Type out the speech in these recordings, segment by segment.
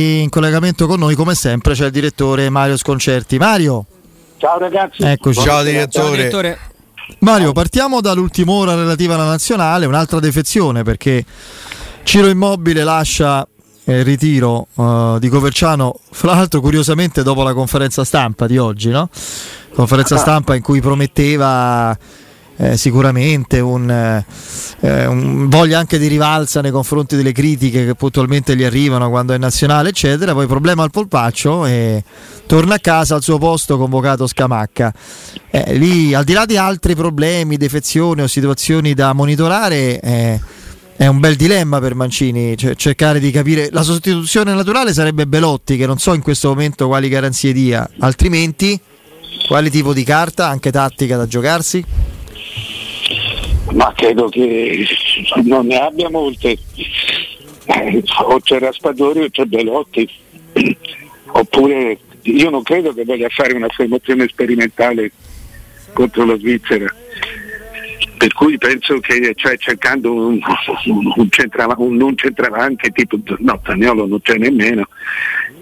In collegamento con noi, come sempre, c'è il direttore Mario Sconcerti. Mario. Ciao ragazzi. Eccoci. Ciao direttore. Ciao, direttore. Mario, partiamo dall'ultima ora relativa alla nazionale, un'altra defezione perché Ciro Immobile lascia il ritiro uh, di Coverciano, fra l'altro curiosamente dopo la conferenza stampa di oggi, no? Conferenza stampa in cui prometteva eh, sicuramente un, eh, un, voglia anche di rivalsa nei confronti delle critiche che puntualmente gli arrivano quando è nazionale, eccetera. Poi problema al polpaccio e torna a casa al suo posto convocato Scamacca. Eh, lì, al di là di altri problemi, defezioni o situazioni da monitorare, eh, è un bel dilemma per Mancini cioè, cercare di capire. La sostituzione naturale sarebbe Belotti, che non so in questo momento quali garanzie dia, altrimenti quale tipo di carta, anche tattica da giocarsi? Ma credo che non ne abbia molte. Eh, o c'è Raspadori o c'è Belotti. Oppure io non credo che voglia fare una formazione sperimentale contro la Svizzera. Per cui penso che cioè, cercando un, un, un, centrava, un non centravanti tipo no, Tagnolo non c'è nemmeno.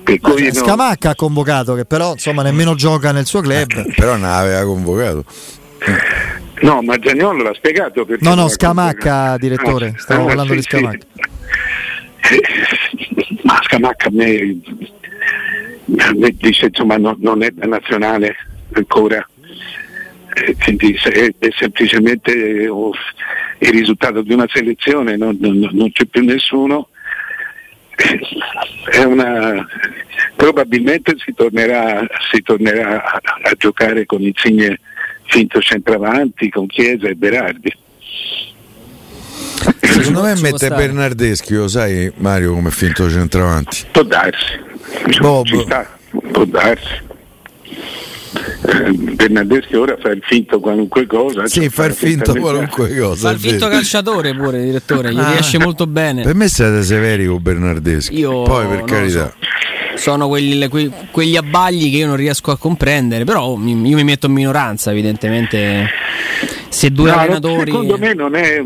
Per cui no. Scamacca ha convocato che però insomma nemmeno gioca nel suo club. Eh, però non aveva convocato. No, ma Giagnolo l'ha spiegato perché. No, no, Scamacca, direttore, ah, stavo ah, parlando sì, di Scamacca. Sì. Ma Scamacca a me, a me dice insomma no, non è da nazionale ancora. Quindi è, è semplicemente oh, il risultato di una selezione, non, non, non c'è più nessuno. Una, probabilmente si tornerà, si tornerà a, a giocare con Insigne finto centravanti con Chiesa e Berardi. Secondo me mette Bernardeschi, lo sai Mario come finto centravanti? Può darsi, Bob. ci sta, può darsi. Bernardeschi ora fa il finto qualunque cosa. Sì, cioè, fa il finto qualunque cosa. Fa il finto calciatore pure, direttore, gli Ah. riesce molto bene. Per me siete severi con Bernardeschi. Io Poi per carità. Sono quelli, que- quegli abbagli che io non riesco a comprendere, però mi- io mi metto in minoranza, evidentemente. Se due No, allenatori. Secondo me non è,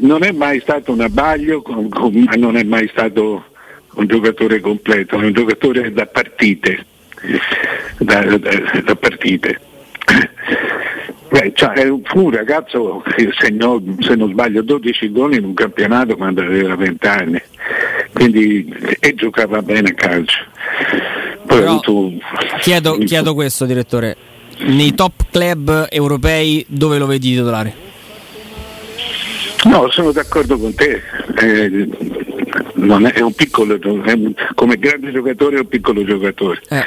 non è mai stato un abbaglio, ma non è mai stato un giocatore completo, è un giocatore da partite. Da, da- da partite. Beh, cioè, fu un ragazzo che segnò, se non sbaglio, 12 gol in un campionato quando aveva 20 anni, quindi e giocava bene a calcio. Poi ha Però avuto Chiedo, chiedo questo, direttore. Nei top club europei dove lo vedi titolare? No, sono d'accordo con te. Eh, non è, è un piccolo, è un- come grande giocatore è un piccolo giocatore. Eh,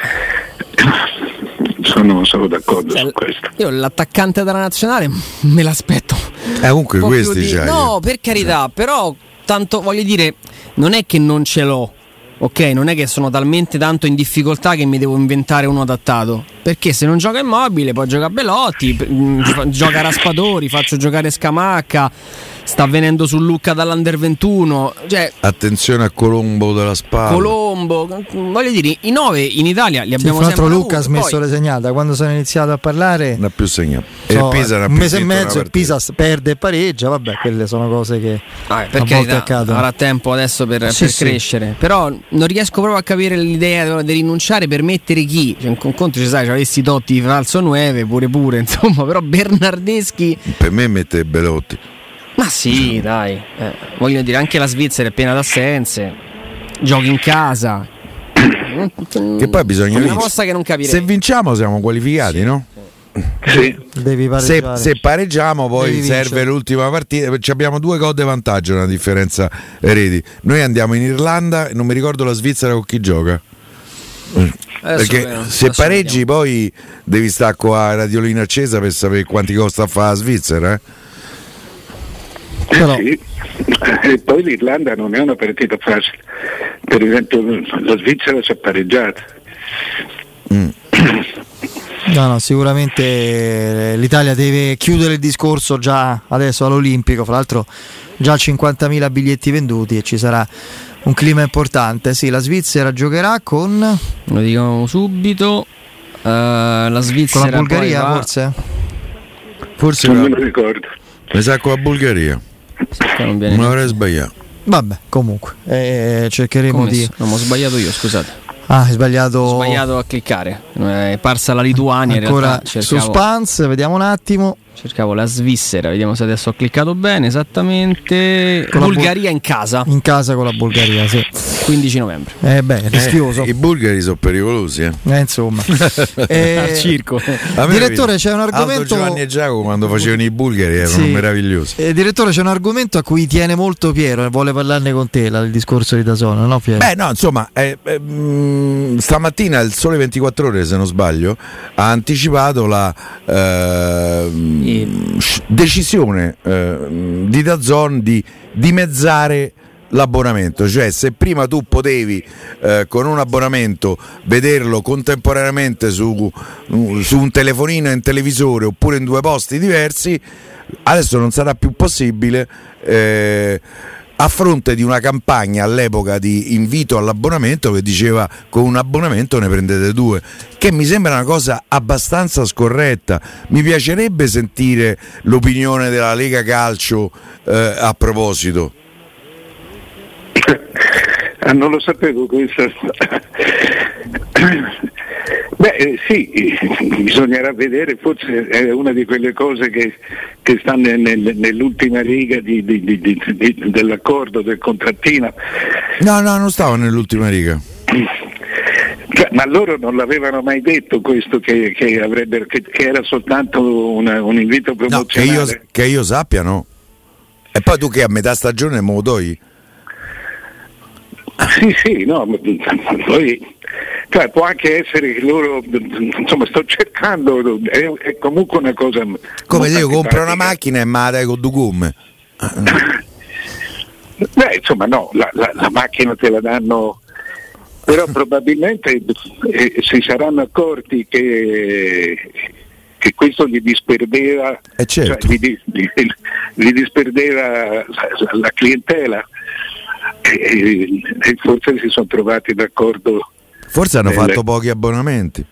Sono, sono d'accordo cioè, su questo. io l'attaccante della nazionale me l'aspetto. Eh, comunque questi di- c'hai. No, per carità, però tanto voglio dire, non è che non ce l'ho. Ok, non è che sono talmente tanto in difficoltà che mi devo inventare uno adattato. Perché se non gioca immobile, poi gioca mm, fa- gioca Raspadori, faccio giocare Scamacca, sta venendo su Lucca dall'Under 21. Cioè, Attenzione a Colombo della spalla. Colombo, voglio dire, i nove in Italia li Sì, abbiamo l'altro sempre Luca ha avuti, smesso poi- le segnate, quando sono iniziato a parlare Non ha più segnato. E so, il Pisa non ha un mese e mezzo il partita. Pisa perde e pareggia, vabbè, quelle sono cose che Vabbè, a per volte carità, accadono. avrà tempo adesso per, Sì, per sì. crescere. Però non riesco proprio a capire l'idea di rinunciare per mettere chi. Cioè, un conto ci sai, ci avessi Totti falso 9, pure pure, insomma, però Bernardeschi. Per me mette Belotti. Ma sì, dai. eh, voglio dire, anche la Svizzera è piena d'assenze. Giochi in casa. Che poi bisogna È una vincere. mossa che non capirei. Se vinciamo siamo qualificati, no? Sì. devi Se, se pareggiamo poi Devi serve vincere. l'ultima partita. Ci abbiamo due gol di vantaggio, una differenza reti. Noi andiamo in Irlanda e non mi ricordo la Svizzera con chi gioca. Adesso Perché vediamo, se pareggi vediamo. poi devi stare qua a radiolina accesa per sapere quanti costa a fare la Svizzera. eh? Però- Sì. E poi l'Irlanda non è una partita facile. Per esempio la Svizzera ci ha pareggiato. No, no, sicuramente eh, l'Italia deve chiudere il discorso già adesso all'Olimpico, fra l'altro già 50.000 biglietti venduti e ci sarà un clima importante. Sì, la Svizzera giocherà con, Lo dico subito. Eh, la con Svizzera. la Bulgaria va- forse? Forse Non me lo ricordo. mi sa con la Bulgaria. Non viene Non avrei sbagliato. Vabbè, comunque, eh, cercheremo Commesso. di... Non ho sbagliato io, scusate. Ah, hai sbagliato... Ho sbagliato a cliccare. È parsa la Lituania. Ancora cercavo, suspense, vediamo un attimo. cercavo la Svizzera. Vediamo se adesso ho cliccato bene. Esattamente. Con Bulgaria in casa. In casa con la Bulgaria, sì. 15 novembre. Eh beh, rischioso. I bulgari sono pericolosi, eh. Eh, insomma. Eh, Al circo. Direttore, c'è un Aldo argomento- Giovanni e Giacomo quando facevano i bulgari erano Sì. meravigliosi. eh, direttore, c'è un argomento a cui tiene molto Piero e vuole parlarne con te, la- il discorso di Dasona, no Piero? Beh, no, insomma, eh, eh, mh, stamattina il Sole 24 Ore, se non sbaglio, ha anticipato la ehm, decisione ehm, di Dazon di dimezzare l'abbonamento, cioè se prima tu potevi eh, con un abbonamento vederlo contemporaneamente su, su un telefonino un televisore oppure in due posti diversi, adesso non sarà più possibile eh, a fronte di una campagna all'epoca di invito all'abbonamento che diceva con un abbonamento ne prendete due, che mi sembra una cosa abbastanza scorretta. Mi piacerebbe sentire l'opinione della Lega Calcio eh, a proposito. Ah, non lo sapevo questo. Beh, eh, sì, bisognerà vedere, forse è una di quelle cose che, che stanno nel- nel- nell'ultima riga di- di- di- dell'accordo, del contrattino. No, no, non stavo nell'ultima riga. Cioè, ma loro non l'avevano mai detto questo, che, che avrebbero- che- che era soltanto una- un invito No, che promozionale. io, che io sappia no. E poi tu che a metà stagione me lo togli? Sì, sì, no, ma- poi cioè, può anche essere che loro, insomma, sto cercando, è, è comunque una cosa... Come se io compro una macchina e me la dai con due gomme. Beh, insomma, no, la, la- la macchina te la danno, però probabilmente eh, si saranno accorti che, che questo gli disperdeva, Eh, certo. cioè, gli, gli- gli disperdeva la, la clientela e, e forse si sono trovati d'accordo. Forse hanno Eh, fatto pochi abbonamenti.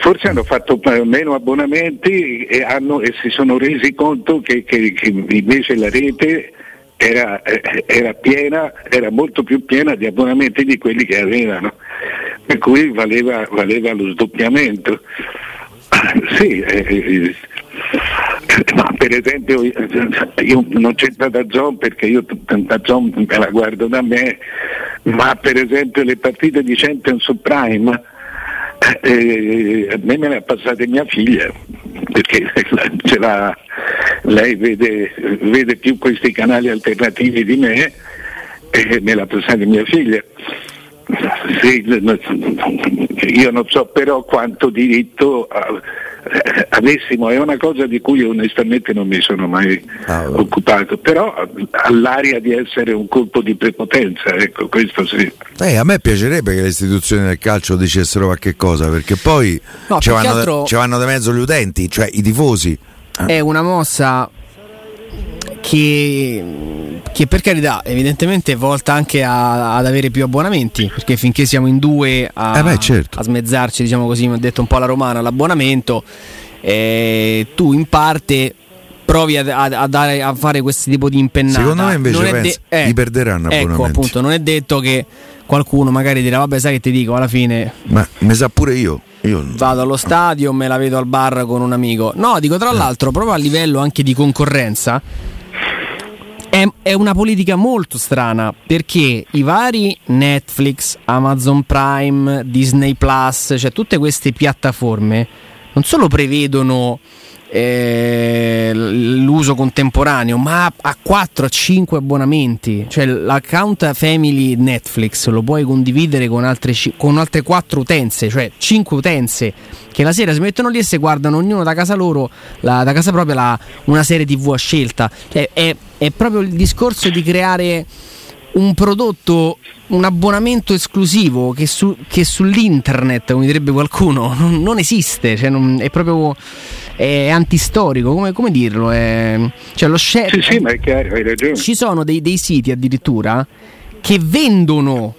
Forse hanno fatto meno abbonamenti e, hanno- e si sono resi conto che, che- che invece la rete era, era piena, era molto più piena di abbonamenti di quelli che avevano, per cui valeva, valeva lo sdoppiamento. Sì, eh, eh, per esempio eh, io non c'entra da Zon perché io da Zon me la guardo da me, ma per esempio le partite di Champions Prime eh, a me me le ha passate mia figlia perché l'ha- lei vede, vede più questi canali alternativi di me e me l'ha passata mia figlia. Sì, io non so però quanto diritto eh, avessimo, è una cosa di cui onestamente non mi sono mai Ah, occupato, però ha l'aria di essere un colpo di prepotenza, ecco, questo sì. Eh, a me piacerebbe che le istituzioni del calcio dicessero qualche cosa, perché poi No, ci, vanno, altro- ci vanno di mezzo gli utenti, cioè i tifosi. È una mossa che, che per carità evidentemente è volta anche a- ad avere più abbonamenti perché finché siamo in due a, Eh beh, certo. a smezzarci diciamo così mi ha detto un po' la romana l'abbonamento eh, tu in parte provi a, a- dare, a fare questo tipo di impennata Secondo me invece Non penso- li perderanno ecco appunto non è detto che qualcuno magari dirà vabbè sai che ti dico alla fine Ma mi sa pure io. io vado allo stadio, me la vedo al bar con un amico. No, dico Eh. tra l'altro, proprio a livello anche di concorrenza, è, è una politica molto strana perché i vari Netflix, Amazon Prime, Disney Plus, cioè tutte queste piattaforme non solo prevedono eh, l'uso contemporaneo, ma a 4-5 abbonamenti. Cioè l'account family Netflix lo puoi condividere con altre, con altre 4 utenze, cioè 5 utenze che la sera si mettono lì e si guardano ognuno da casa loro, la- da casa propria, la- una serie TV a scelta. Cioè, è, è proprio il discorso di creare un prodotto, un abbonamento esclusivo che, su- che sull'internet, come direbbe qualcuno, non, non esiste, cioè non- è proprio è antistorico, come, come dirlo? È, cioè lo share- Sì, sì, ma è chiaro, hai ragione. ci sono dei, dei siti addirittura che vendono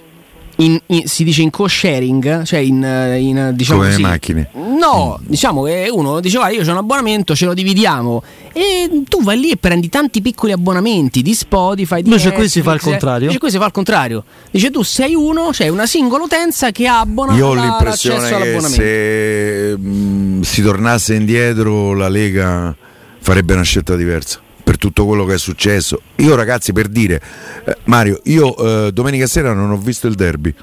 in, in, si dice in co-sharing, cioè in, in diciamo Come le così. macchine. No, diciamo che uno dice guarda io ho un abbonamento, ce lo dividiamo e tu vai lì e prendi tanti piccoli abbonamenti di Spotify, di Invece qui si fa il contrario. Invece qui si fa il contrario. Dice tu sei uno, c'è una singola utenza che abbona Io ho la- l'impressione che all'abbonamento. se mh, si tornasse indietro la Lega farebbe una scelta diversa per tutto quello che è successo. Io ragazzi per dire, eh, Mario, io eh, domenica sera non ho visto il derby.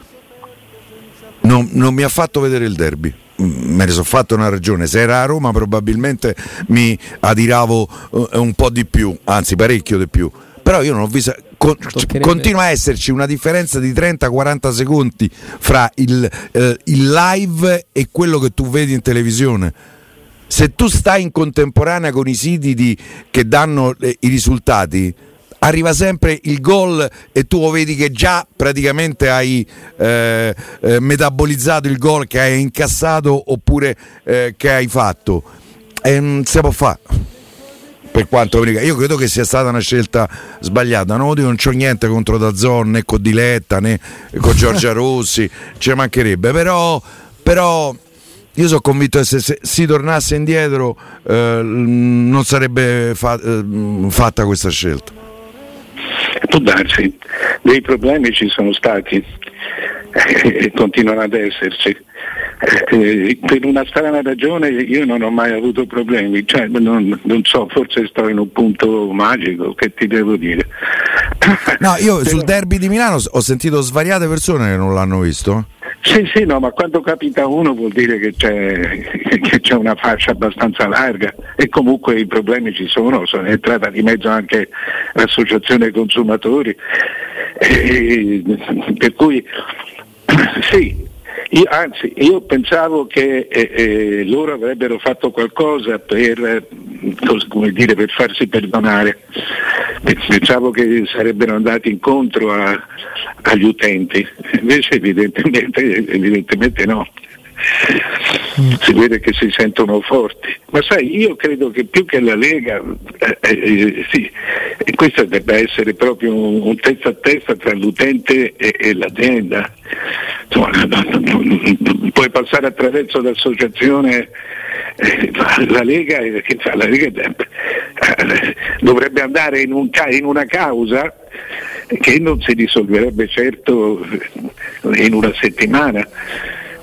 Non, non mi ha fatto vedere il derby. Mm, Me ne sono fatto una ragione. Se era a Roma probabilmente mi adiravo eh, un po' di più, anzi parecchio di più. Però io non ho visto. con- Toccherebbe. continua a esserci una differenza di 30-40 secondi fra il, eh, il live e quello che tu vedi in televisione. Se tu stai in contemporanea con i siti di- che danno eh, i risultati, arriva sempre il gol e tu vedi che già praticamente hai eh, eh, metabolizzato il gol che hai incassato oppure eh, che hai fatto. E non si può fare. Per quanto mi riguarda, io credo che sia stata una scelta sbagliata. No, non c'ho niente contro Dazzon né con Diletta né con Giorgia Rossi, ci mancherebbe, però, però io sono convinto che se, se si tornasse indietro eh, non sarebbe fa- eh, fatta questa scelta. Può darsi, dei problemi ci sono stati eh, e continuano ad esserci. Eh, per una strana ragione io non ho mai avuto problemi, cioè, non, non so, forse sto in un punto magico, che ti devo dire. No, io Però- sul derby di Milano ho sentito svariate persone che non l'hanno visto. Sì, sì, no, ma quando capita uno vuol dire che c'è, che c'è una fascia abbastanza larga e comunque i problemi ci sono, sono entrata di mezzo anche l'associazione consumatori, e- per cui sì, io- anzi io pensavo che eh, eh, loro avrebbero fatto qualcosa per, come dire, per farsi perdonare, pensavo che sarebbero andati incontro a- agli utenti, invece evidentemente, evidentemente no. Si vede che si sentono forti, ma sai, io credo che più che la Lega, eh, eh, sì, questo debba essere proprio un, testa a testa tra l'utente e, e l'azienda. Insomma, puoi passare attraverso l'associazione, eh, la Lega, eh, che fa? La Lega eh, dovrebbe andare in, un in una causa che non si risolverebbe certo in una settimana.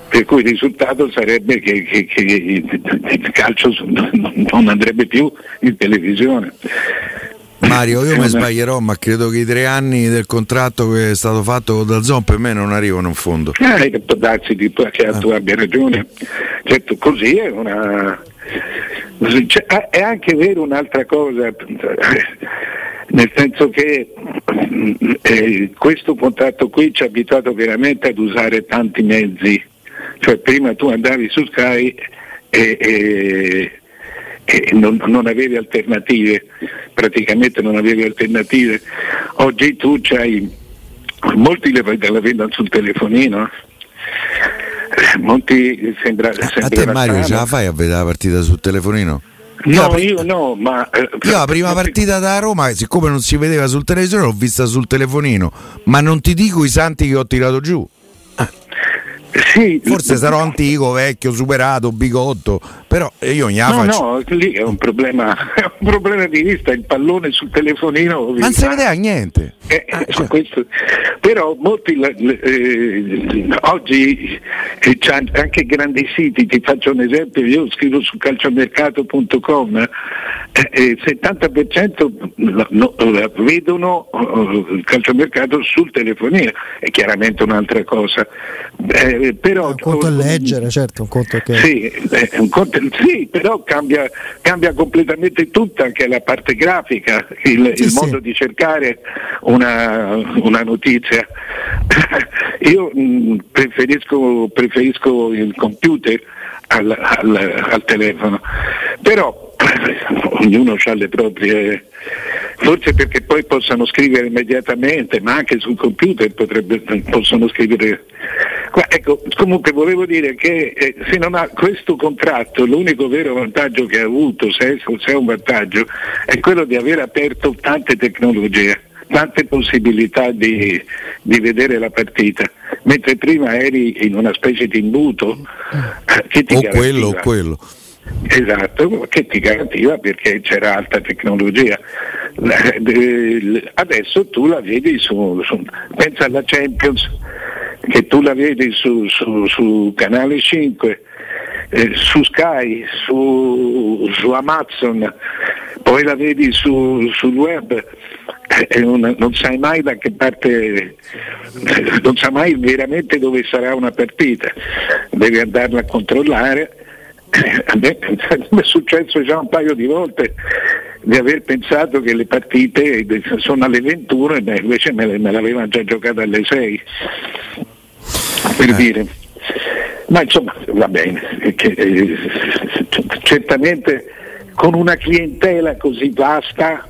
Per cui il risultato sarebbe che, che- che il calcio non andrebbe più in televisione. Mario, io È mi sbaglierò, ma credo che i tre anni del contratto che è stato fatto con Dazzon per me non arrivano in fondo. Eh, può darsi di- che tu abbia ragione. Certo, così è una. cioè, ah, è anche vero un'altra cosa, nel senso che eh, questo contratto qui ci ha abituato veramente ad usare tanti mezzi. Cioè prima tu andavi su Sky e, e- e non, non avevi alternative, praticamente non avevi alternative. Oggi tu c'hai molti le la vedono sul telefonino. eh, Molti sembra, A sembra te una Mario ce la fai a vedere la partita sul telefonino? No, la- io no, ma eh, Io la prima partita da Roma, siccome non si vedeva sul televisore, l'ho vista sul telefonino, ma non ti dico i santi che ho tirato giù. Sì, Forse sarò antico, vecchio, superato, bigotto, però io ogni No, faccio. no, lì è un problema, è un problema di vista, il pallone sul telefonino. Ma non si vedeva niente. Eh, eh, questo- però molti eh, oggi eh, anche grandi siti, ti faccio un esempio, io scrivo su calciomercato.com, il 70% la- no, vedono eh, il calciomercato sul telefonino, è chiaramente un'altra cosa. Eh, però, Un conto è leggere, certo, un conto è che... sì, un conto- sì, però cambia, cambia completamente tutta anche la parte grafica, il, Sì, il sì. modo di cercare una, una notizia. Io mh, preferisco, preferisco il computer al, al- al telefono, però ognuno ha le proprie... Forse perché poi possano scrivere immediatamente, ma anche sul computer potrebbe- possono scrivere. Qua, ecco, comunque volevo dire che eh, se non ha questo contratto, l'unico vero vantaggio che ha avuto, se è, se è un vantaggio, è quello di aver aperto tante tecnologie, tante possibilità di, di vedere la partita. mentre prima eri in una specie di imbuto eh, che ti o quello o quello. Esatto, che ti garantiva perché c'era alta tecnologia. Adesso tu la vedi su, su pensa alla Champions, che tu la vedi su, su, su Canale 5, eh, su Sky, su, Amazon, poi la vedi sul web eh, non, non, sai mai da che parte, non sai mai veramente dove sarà una partita, devi andarla a controllare. A me è successo già un paio di volte di aver pensato che le partite sono alle 21 e invece me, me l'avevano già giocata alle 6 per eh. dire ma insomma va bene eh, certamente con una clientela così vasta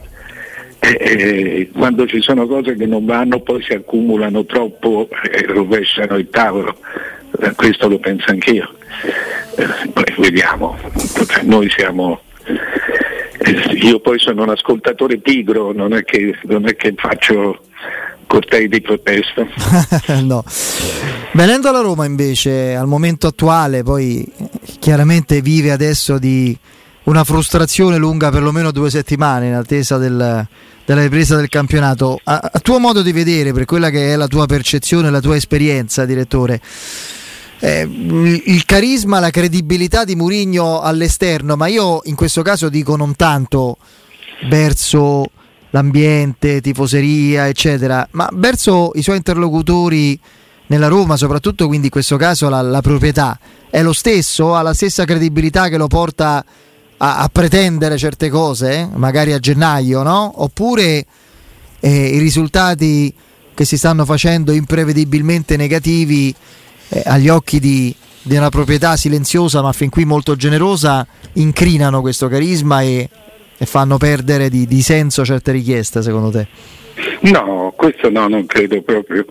eh, eh, quando ci sono cose che non vanno poi si accumulano troppo e rovesciano il tavolo questo lo penso anch'io eh, vediamo noi siamo eh, io poi sono un ascoltatore pigro non è che, non è che faccio cortei di protesta no. venendo alla Roma invece al momento attuale poi chiaramente vive adesso di una frustrazione lunga perlomeno due settimane in attesa del, della ripresa del campionato. A, a, tuo modo di vedere, per quella che è la tua percezione, la tua esperienza, direttore, eh, il carisma, la credibilità di Murigno all'esterno, ma io in questo caso dico non tanto verso l'ambiente, tifoseria, eccetera, ma verso i suoi interlocutori nella Roma, soprattutto quindi in questo caso la, la proprietà, è lo stesso, ha la stessa credibilità che lo porta a, a pretendere certe cose, magari a gennaio, no? Oppure eh, i risultati che si stanno facendo imprevedibilmente negativi eh, agli occhi di, di, una proprietà silenziosa ma fin qui molto generosa incrinano questo carisma e, e fanno perdere di, di, senso certe richieste secondo te? No, questo no, non credo proprio.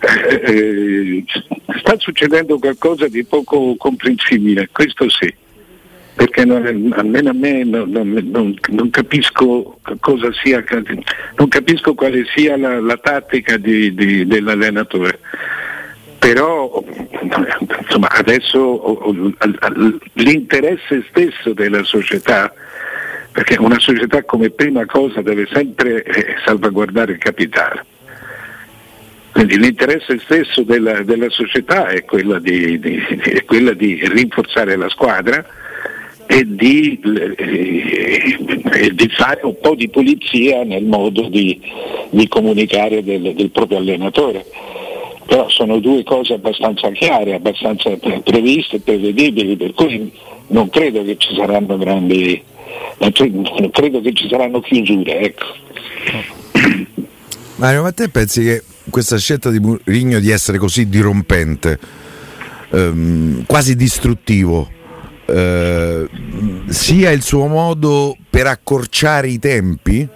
Eh, eh sta succedendo qualcosa di poco comprensibile, questo sì perché non, almeno a me non, non, non, capisco cosa sia, non capisco quale sia la, la tattica di, di, dell'allenatore. Però insomma, adesso l'interesse stesso della società, perché una società come prima cosa deve sempre eh, salvaguardare il capitale. Quindi l'interesse stesso della, della società è quella di, di, è quella di rinforzare la squadra, e di, eh, di, fare un po' di pulizia nel modo di, di comunicare del, del, proprio allenatore. Però sono due cose abbastanza chiare, abbastanza previste, prevedibili, per cui non credo che ci saranno grandi, non credo che ci saranno chiusure. Ecco. Mario, ma te pensi che questa scelta di Murigno di essere così dirompente, ehm, quasi distruttivo, eh, sia il suo modo per accorciare i tempi?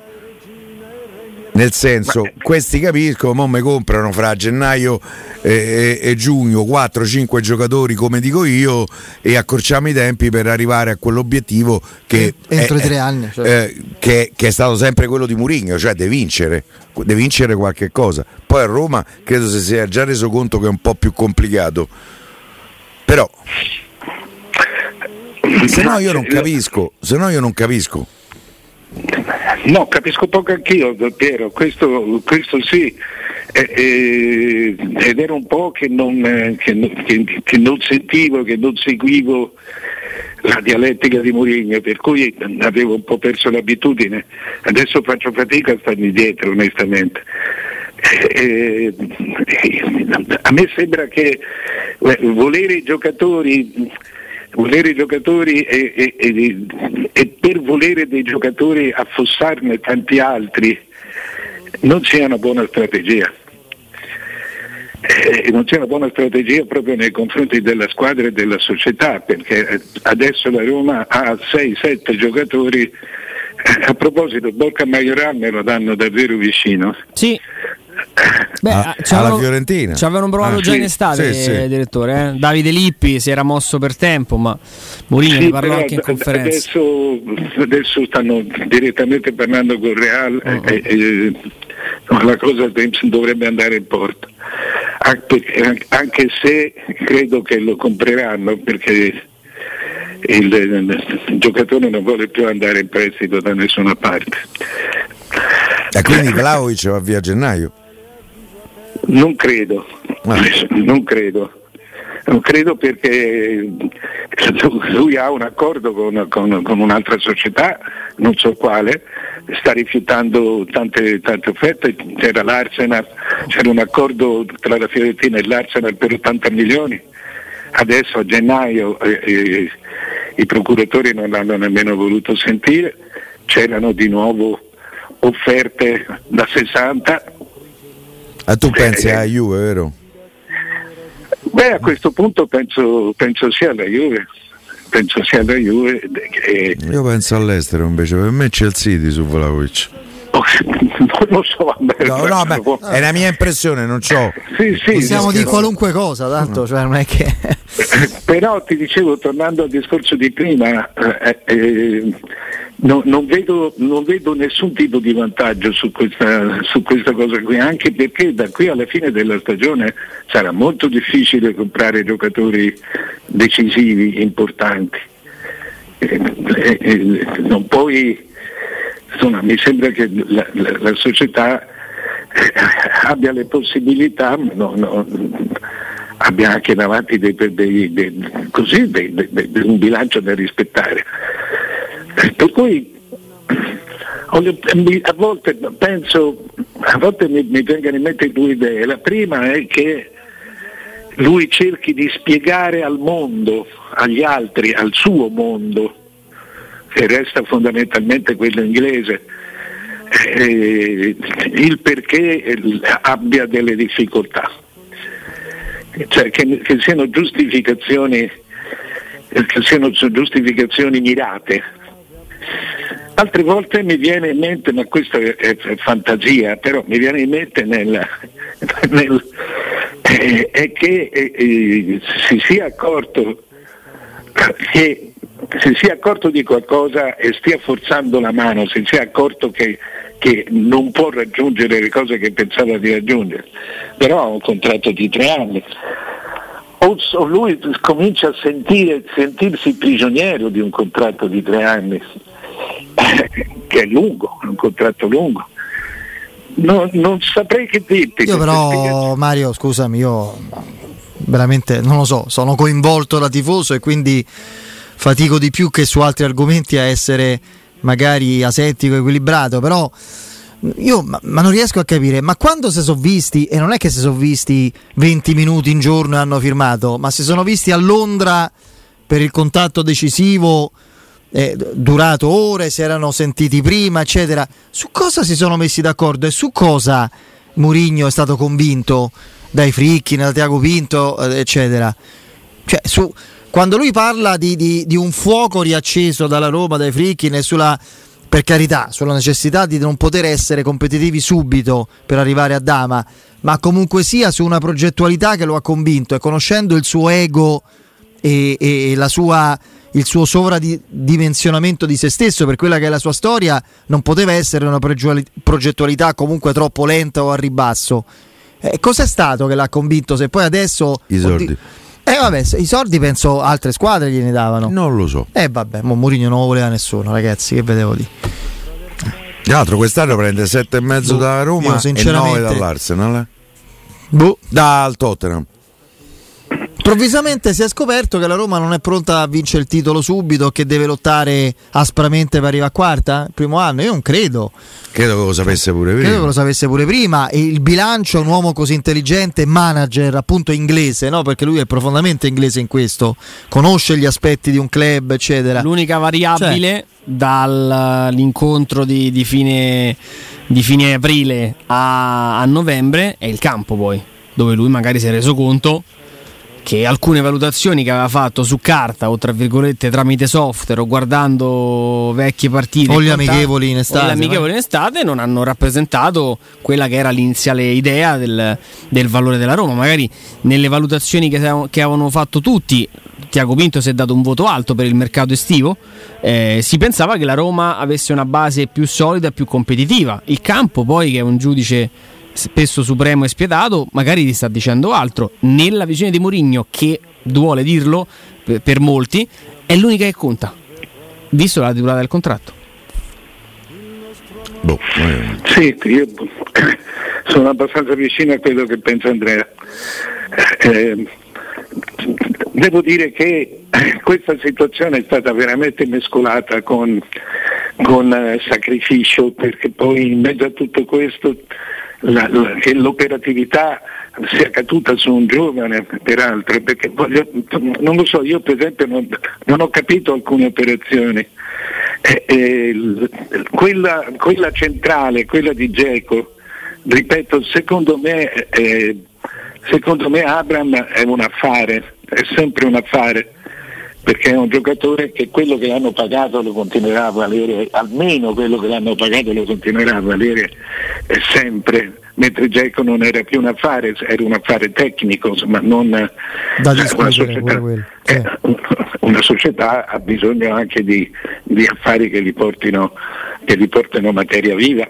Nel senso, questi capiscono, mo mi comprano fra gennaio e, e, e giugno 4-5 giocatori come dico io e accorciamo i tempi per arrivare a quell'obiettivo che, entro è, i tre anni, cioè. eh, che, che, è stato sempre quello di Murigno, cioè di vincere, di vincere qualche cosa. Poi a Roma credo si sia già reso conto che è un po' più complicato. Però se no io non capisco, se no io non capisco. No, capisco poco anch'io, Piero, questo, questo sì, eh, eh, ed era un po' che non, eh, che, che, che non, sentivo, che non seguivo la dialettica di Mourinho, per cui avevo un po' perso l'abitudine, adesso faccio fatica a starmi dietro onestamente. Eh, a me sembra che eh, volere i giocatori volere i giocatori e, e, e, e, per volere dei giocatori affossarne tanti altri non sia una buona strategia. Eh, non c'è una buona strategia proprio nei confronti della squadra e della società perché adesso la Roma ha 6-7 giocatori. Eh, a proposito Borca Majoral me lo danno davvero vicino. Sì Beh, a, alla Fiorentina. Ci avevano provato ah, già sì, in estate, sì, sì. direttore. Eh? Davide Lippi si era mosso per tempo, ma Mourinho ne parlò anche in conferenza. Adesso, adesso, stanno direttamente parlando con Real uh-huh. e, e, la cosa dovrebbe andare in porta. anche se credo che lo compreranno perché il, il, giocatore non vuole più andare in prestito da nessuna parte. E quindi Vlaovic va via a gennaio? Non credo, ah. non credo. Non credo perché lui ha un accordo con, con, con, un'altra società, non so quale, sta rifiutando tante, tante offerte, c'era l'Arsenal, c'era un accordo tra la Fiorentina e l'Arsenal per 80 milioni, adesso a gennaio eh, eh, i procuratori non l'hanno nemmeno voluto sentire, c'erano di nuovo offerte da 60. Ah, tu pensi eh, a Juve, vero? Beh, a questo punto penso, penso sia alla Juve. Penso sia alla Juve. Che... Io penso all'estero invece, per me c'è il City su Vlaovic. non lo so, no, no, beh, è la mia impressione, non c'ho. Sì, sì, Possiamo di qualunque cosa, tanto, cioè non è che. Però ti dicevo, tornando al discorso di prima, eh, eh, no, non, vedo, non, vedo, nessun tipo di vantaggio su questa, su questa, cosa qui, anche perché da qui alla fine della stagione sarà molto difficile comprare giocatori decisivi, importanti. Eh, eh, eh non puoi insomma, mi sembra che la, la, la società eh, abbia le possibilità, no, no, abbia anche davanti dei, dei, dei, così, un bilancio da rispettare. Per cui a volte penso, a volte mi, mi vengono in mente due idee. La prima è che lui cerchi di spiegare al mondo, agli altri, al suo mondo, che resta fondamentalmente quello inglese, eh, il perché abbia delle difficoltà, cioè che, che siano che siano giustificazioni mirate. Altre volte mi viene in mente, ma questa è, è fantasia, però mi viene in mente nel, nel, eh, è che eh, eh si sia accorto che si sia accorto di qualcosa e stia forzando la mano, si sia accorto che, che non può raggiungere le cose che pensava di raggiungere, però ha un contratto di tre anni. O lui comincia a sentire, sentirsi prigioniero di un contratto di tre anni, che è lungo, è un contratto lungo. No, non saprei che dirti. Io però, Mario, scusami, io veramente non lo so, sono coinvolto da tifoso e quindi fatico di più che su altri argomenti a essere magari asettico, equilibrato, però io ma, ma, non riesco a capire, ma quando si sono visti, e non è che si sono visti 20 minuti in giorno e hanno firmato, ma si sono visti a Londra per il contatto decisivo eh, durato ore, si erano sentiti prima, eccetera, su cosa si sono messi d'accordo e su cosa Murigno è stato convinto dai Fricchi, da Tiago Pinto, eh, eccetera. Cioè, su, quando lui parla di, di, di, un fuoco riacceso dalla Roma, dai Frickin e sulla, per carità, sulla necessità di non poter essere competitivi subito per arrivare a Dama, ma comunque sia su una progettualità che lo ha convinto e conoscendo il suo ego e, e sua, il suo sovradimensionamento di se stesso per quella che è la sua storia, non poteva essere una progettualità comunque troppo lenta o a ribasso. Eh, cos'è stato che l'ha convinto? Se poi adesso... I soldi. Oddio, eh vabbè, i soldi penso altre squadre gliene davano. Non lo so. Eh vabbè, Mourinho non lo voleva nessuno, ragazzi, che vedevo di. Tra l'altro quest'anno prende 7,5 boh, da Roma e 9 dall'Arsenal. Eh? Boh. Dal Tottenham. Improvvisamente si è scoperto che la Roma non è pronta a vincere il titolo subito, che deve lottare aspramente per arrivare a quarta il primo anno. Io non credo. Credo che lo sapesse pure prima. Credo che lo sapesse pure prima. E il bilancio, un uomo così intelligente, manager appunto inglese, no? perché lui è profondamente inglese in questo, conosce gli aspetti di un club, eccetera. L'unica variabile cioè, dall'incontro di, di, fine, di fine aprile a, a novembre è il campo poi, dove lui magari si è reso conto che alcune valutazioni che aveva fatto su carta o tra virgolette tramite software o guardando vecchie partite o gli amichevoli in estate, amichevoli in estate non hanno rappresentato quella che era l'iniziale idea del, del valore della Roma. Magari nelle valutazioni che, che avevano fatto tutti Tiago Pinto si è dato un voto alto per il mercato estivo eh, si pensava che la Roma avesse una base più solida più competitiva. Il campo poi che è un giudice spesso supremo e spietato, magari ti sta dicendo altro. Nella visione di Mourinho, che duole dirlo per, molti, è l'unica che conta, visto la durata del contratto. Boh, eh, Sì, io sono abbastanza vicino a quello che pensa Andrea. Eh, devo dire che questa situazione è stata veramente mescolata con, con eh, sacrificio perché poi in mezzo a tutto questo la- la- che l'operatività sia caduta su un giovane peraltro perché voglio- non lo so io per esempio non, non ho capito alcune operazioni. Eh, eh, quella, quella centrale quella di Geco ripeto secondo me eh, secondo me Abram è un affare è sempre un affare perché è un giocatore che quello che l'hanno pagato lo continuerà a valere, almeno quello che l'hanno pagato lo continuerà a valere eh, sempre, mentre Geco non era più un affare, era un affare tecnico, insomma, non eh, quello, sì. eh, una società ha bisogno anche di, di affari che gli portino, che gli portino materia viva.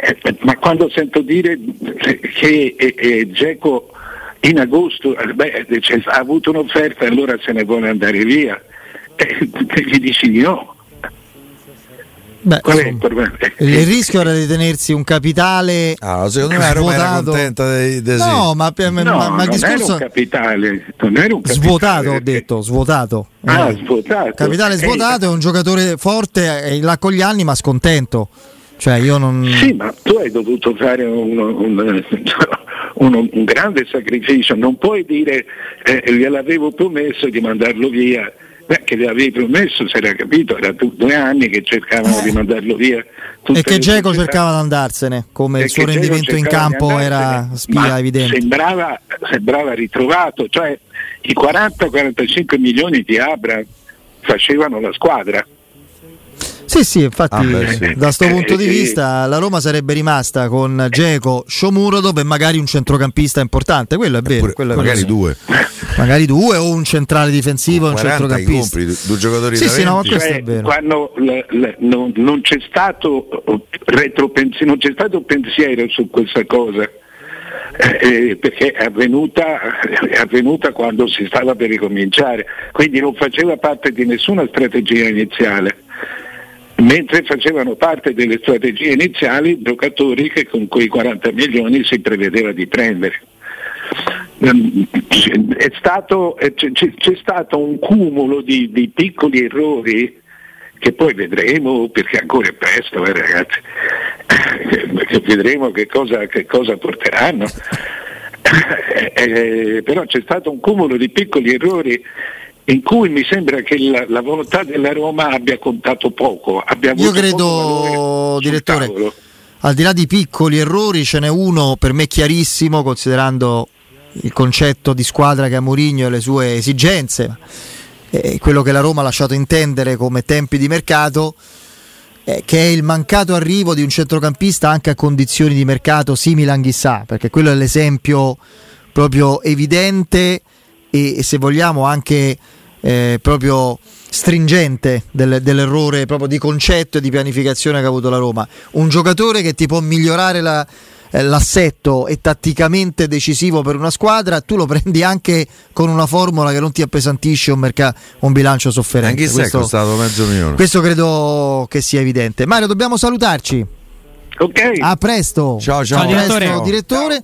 Eh, ma quando sento dire che eh, eh, Geco in agosto eh, beh, cioè, ha avuto un'offerta e allora se ne vuole andare via, eh, gli dici di no. Beh, Qual è il insomma, problema? il rischio era di tenersi un capitale ah, secondo me Roma era svuotato. contenta dei, dei sì. No, ma, ma- No, ma- ma il non era discorso un capitale, non era un capitale. svuotato, ho detto, svuotato. Ah, Eh, svuotato. Capitale Eh, svuotato è un giocatore forte, è là con gli anni, ma scontento. Cioè, io non. Sì, ma tu hai dovuto fare un, un- un- un grande sacrificio, non puoi dire eh, gliel'avevo promesso di mandarlo via. Beh, che gli avevi promesso, si era capito, era tu- due anni che cercavano di mandarlo via. E che le Geco cercava di andarsene, come E il suo rendimento in campo era spia ma evidente. Sembrava, sembrava ritrovato, cioè i 40-45 milioni di Abra facevano la squadra. Sì, sì, infatti, Ah, beh, sì. da questo Eh, punto di sì. vista, la Roma sarebbe rimasta con Geco, Shomurodov e magari un centrocampista importante. Quello è vero. Pure- quello è magari vero. due. Magari due o un centrale difensivo e un 40 i centrocampista. compri, due giocatori Sì, da sì, no, ma 20. questo Cioè, è vero. quando la- la- non, non c'è stato retropensiero, non c'è stato pensiero su questa cosa. eh, eh, perché è avvenuta, è avvenuta quando si stava per ricominciare, quindi non faceva parte di nessuna strategia iniziale, mentre facevano parte delle strategie iniziali giocatori che con quei 40 milioni si prevedeva di prendere. Ehm, È stato, è- c'è, c'è- stato un cumulo di, di piccoli errori che poi vedremo perché ancora è presto eh, ragazzi Che vedremo che cosa, che cosa porteranno Eh, però c'è stato un cumulo di piccoli errori in cui mi sembra che la, la volontà della Roma abbia contato poco abbia avuto Io credo, direttore, tavolo. al di là di piccoli errori, ce n'è uno per me chiarissimo, considerando il concetto di squadra che ha Mourinho e le sue esigenze, eh, quello che la Roma ha lasciato intendere come tempi di mercato, eh, che è il mancato arrivo di un centrocampista anche a condizioni di mercato simili a Anghissà, perché quello è l'esempio proprio evidente e, e se vogliamo anche eh, proprio stringente del- dell'errore proprio di concetto e di pianificazione che ha avuto la Roma. Un giocatore che ti può migliorare la- eh, l'assetto e tatticamente decisivo per una squadra, tu lo prendi anche con una formula che non ti appesantisce un, merca- un bilancio sofferente. Anche se è Questo- costato mezzo milione. questo credo che sia evidente. Mario, dobbiamo salutarci. ok A presto. Ciao, ciao. A presto, direttore. direttore.